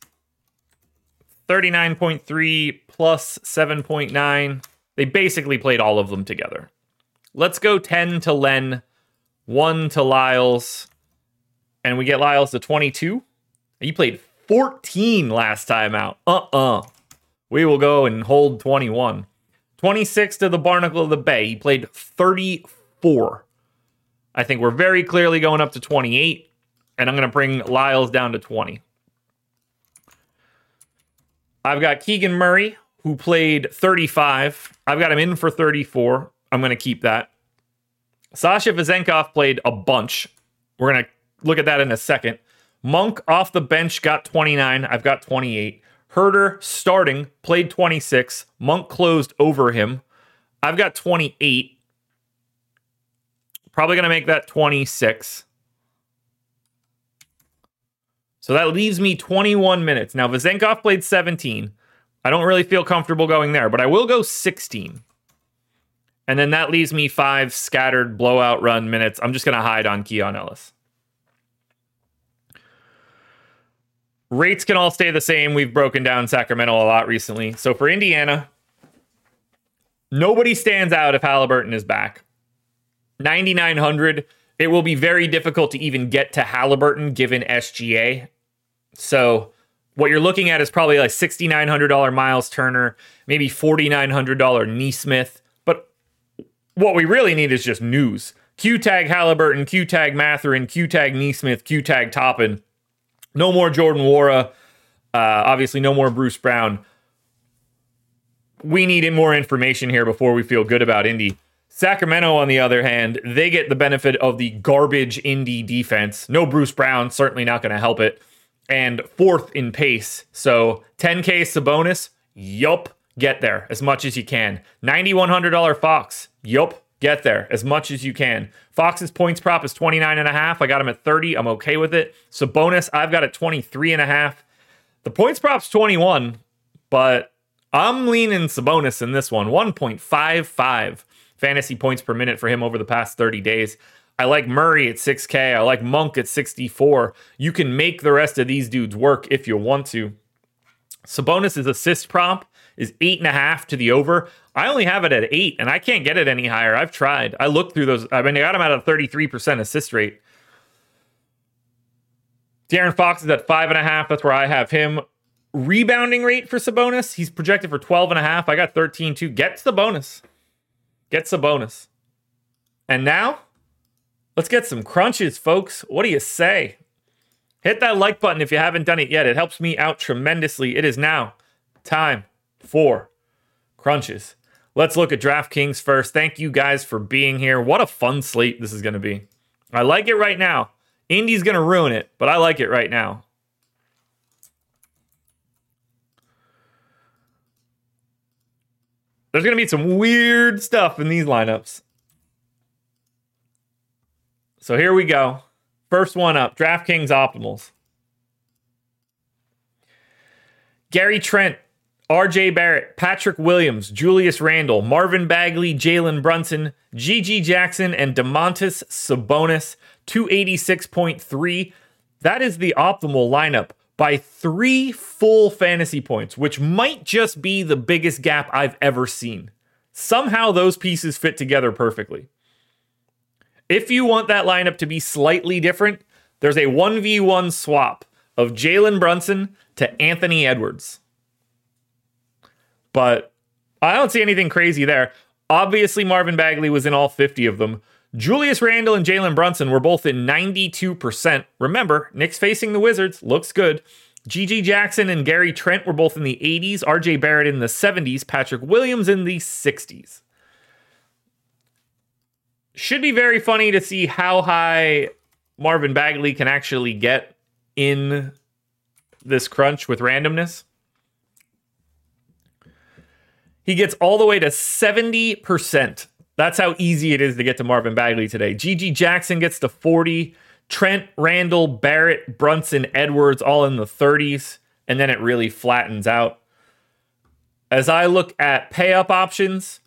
39.3 plus 7.9. They basically played all of them together. Let's go 10 to Len, 1 to Lyles, and we get Lyles to 22. He played 14 last time out. Uh uh-uh. uh We will go and hold 21. 26 to the Barnacle of the Bay. He played 34. I think we're very clearly going up to 28 and I'm going to bring Lyles down to 20. I've got Keegan Murray, who played 35. I've got him in for 34. I'm going to keep that. Sasha Vezenkov played a bunch. We're going to look at that in a second. Monk off the bench got 29. I've got 28. Huerter starting played 26. Monk closed over him. I've got 28. Probably going to make that 26. So that leaves me 21 minutes. Now, Vezenkov played 17. I don't really feel comfortable going there, but I will go 16. And then that leaves me five scattered blowout run minutes. I'm just going to hide on Keon Ellis. Rates can all stay the same. We've broken down Sacramento a lot recently. So for Indiana, nobody stands out if Halliburton is back. 9,900. It will be very difficult to even get to Halliburton given SGA. So what you're looking at is probably like $6,900 Miles Turner, maybe $4,900 Nesmith. What we really need is just news. Q tag Halliburton, Q tag Mathurin, Q tag Nesmith, Q tag Toppin. No more Jordan Nwora. Uh, obviously, no more Bruce Brown. We need more information here before we feel good about Indy. Sacramento, on the other hand, they get the benefit of the garbage Indy defense. No Bruce Brown, certainly not going to help it and fourth in pace. So 10K Sabonis, yup, get there as much as you can. $9,100 Fox, yup, get there as much as you can. Fox's points prop is 29 and a half. I got him at 30. I'm okay with it. Sabonis, I've got at 23 and a half. The points prop's 21, but I'm leaning Sabonis in this one. 1.55 fantasy points per minute for him over the past 30 days. I like Murray at 6K. I like Monk at 64. You can make the rest of these dudes work if you want to. Sabonis' assist prop is eight and a half to the over. I only have it at eight, and I can't get it any higher. I've tried. I looked through those. I mean, I got him at a 33% assist rate. De'Aaron Fox is at five and a half. That's where I have him. Rebounding rate for Sabonis, he's projected for 12 and a half. I got 13 too. Gets the bonus. Gets the bonus. And now Let's get some crunches, folks. What do you say? Hit that like button if you haven't done it yet. It helps me out tremendously. It is now time for crunches. Let's look at DraftKings first. Thank you guys for being here. What a fun slate this is going to be. I like it right now. Indy's going to ruin it, but I like it right now. There's going to be some weird stuff in these lineups. So here we go. First one up DraftKings Optimals. Gary Trent, RJ Barrett, Patrick Williams, Julius Randle, Marvin Bagley, Jalen Brunson, GG Jackson, and Domantas Sabonis, 286.3. That is the optimal lineup by three full fantasy points, which might just be the biggest gap I've ever seen. Somehow those pieces fit together perfectly. If you want that lineup to be slightly different, there's a 1v1 swap of Jalen Brunson to Anthony Edwards. But I don't see anything crazy there. Obviously, Marvin Bagley was in all 50 of them. Julius Randle and Jalen Brunson were both in 92%. Remember, Knicks facing the Wizards looks good. GG Jackson and Gary Trent were both in the 80s, RJ Barrett in the 70s, Patrick Williams in the 60s. Should be very funny to see how high Marvin Bagley can actually get in this crunch with randomness. He gets all the way to 70%. That's how easy it is to get to Marvin Bagley today. GG Jackson gets to 40. Trent, Randle, Barrett, Brunson, Edwards, all in the 30s. And then it really flattens out. As I look at pay up options,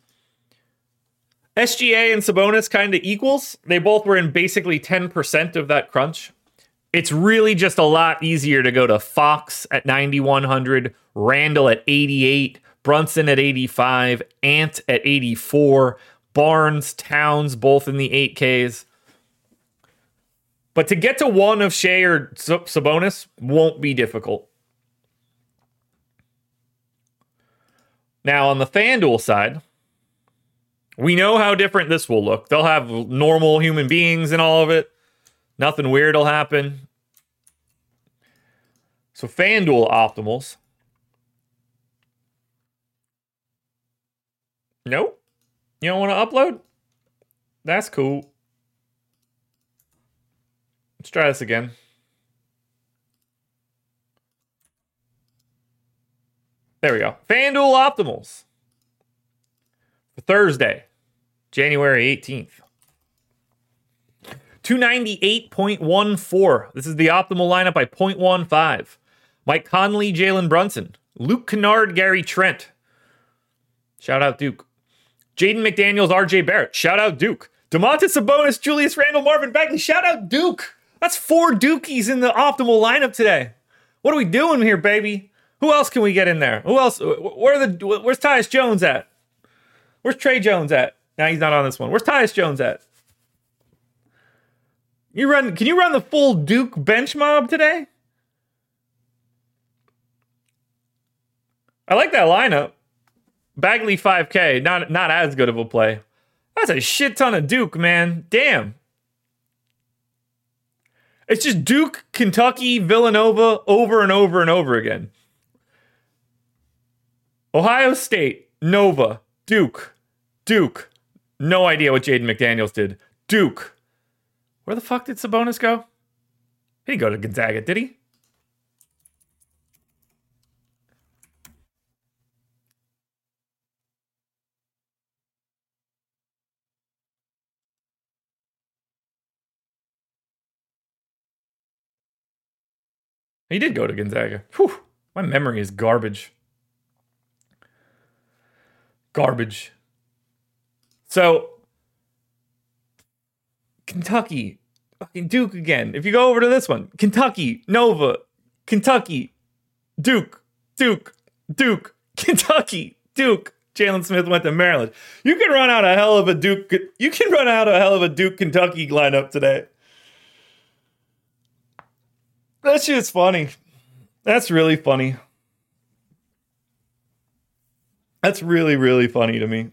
SGA and Sabonis kind of equals. They both were in basically 10% of that crunch. It's really just a lot easier to go to Fox at 9,100, Randle at 88, Brunson at 85, Ant at 84, Barnes, Towns, both in the 8Ks. But to get to one of Shai or Sabonis won't be difficult. Now, on the FanDuel side, we know how different this will look. They'll have normal human beings in all of it. Nothing weird will happen. So, FanDuel optimals. Nope. You don't want to upload? That's cool. Let's try this again. There we go. FanDuel Optimals Thursday, January 18th. 298.14. This is the optimal lineup by 0.15. Mike Conley, Jalen Brunson, Luke Kennard, Gary Trent. Shout out Duke. Jaden McDaniels, RJ Barrett. Shout out Duke. Domantas Sabonis, Julius Randle, Marvin Bagley. Shout out Duke. That's four Dukies in the optimal lineup today. What are we doing here, baby? Who else can we get in there? Who else? Where the? Where's Tyus Jones at? Where's Tre Jones at? Now he's not on this one. Where's Tyus Jones at? You run? Can you run the full Duke bench mob today? I like that lineup. Bagley 5K, not not as good of a play. That's a shit ton of Duke, man. Damn. It's just Duke, Kentucky, Villanova over and over and over again. Ohio State, Nova, Duke, Duke. No idea what Jaden McDaniels did. Duke. Where the fuck did Sabonis go? He didn't go to Gonzaga, did he? He did go to Gonzaga. Whew, my memory is garbage. Garbage. So, Kentucky, fucking Duke again. If you go over to this one, Kentucky, Nova, Kentucky, Duke, Duke, Duke, Kentucky, Duke. Jalen Smith went to Maryland. You can run out a hell of a Duke. You can run out a hell of a Duke Kentucky lineup today. That shit's funny. That's really funny. That's really, really funny to me.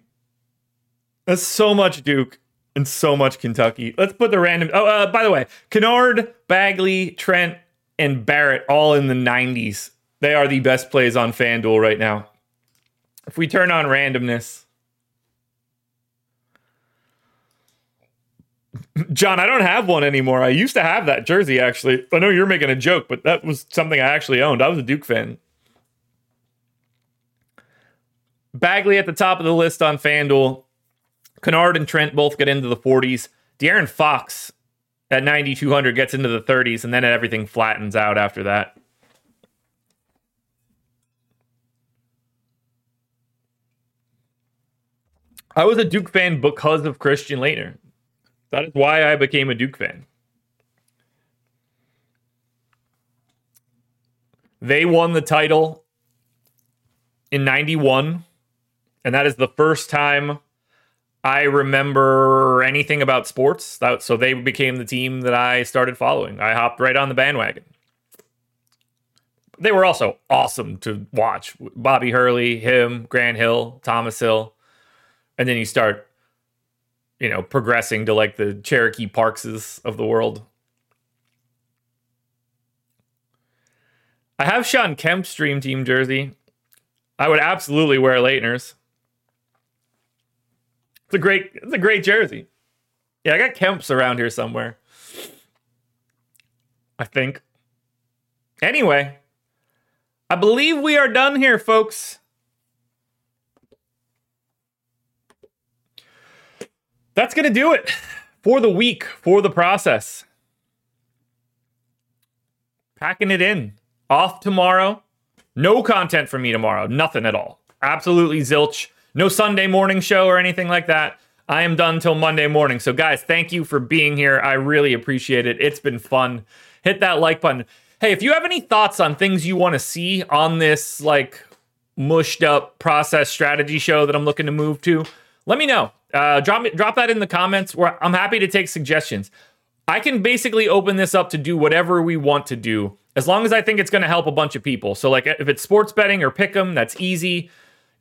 That's so much Duke and so much Kentucky. Let's put the random. Oh, uh, by the way, Kennard, Bagley, Trent, and Barrett all in the 90s. They are the best plays on FanDuel right now. If we turn on randomness, John, I don't have one anymore. I used to have that jersey, actually. I know you're making a joke, but that was something I actually owned. I was a Duke fan. Bagley at the top of the list on FanDuel. Kennard and Trent both get into the 40s. De'Aaron Fox at 9,200 gets into the 30s, and then everything flattens out after that. I was a Duke fan because of Christian Laettner. That is why I became a Duke fan. They won the title in 91, and that is the first time I remember anything about sports. That, so they became the team that I started following. I hopped right on the bandwagon. They were also awesome to watch. Bobby Hurley, him, Grant Hill, Thomas Hill and then you start you know progressing to like the cherokee parkses of the world i have Shawn Kemp's dream team jersey i would absolutely wear Laettner's it's a great it's a great jersey yeah i got kemp's around here somewhere i think anyway i believe we are done here folks that's going to do it for the week, for the process. Packing it in. Off tomorrow. No content for me tomorrow. Nothing at all. Absolutely zilch. No Sunday morning show or anything like that. I am done till Monday morning. So, guys, thank you for being here. I really appreciate it. It's been fun. Hit that like button. Hey, if you have any thoughts on things you want to see on this, like, mushed up process strategy show that I'm looking to move to, let me know. Uh, drop drop that in the comments. Where I'm happy to take suggestions. I can basically open this up to do whatever we want to do, as long as I think it's going to help a bunch of people. So, like, if it's sports betting or pick'em, that's easy.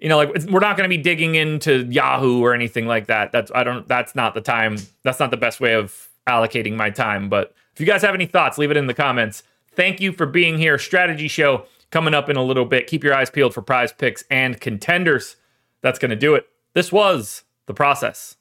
You know, like we're not going to be digging into Yahoo or anything like that. That's I don't. That's not the time. That's not the best way of allocating my time. But if you guys have any thoughts, leave it in the comments. Thank you for being here. Strategy show coming up in a little bit. Keep your eyes peeled for PrizePicks and contenders. That's going to do it. This was the process.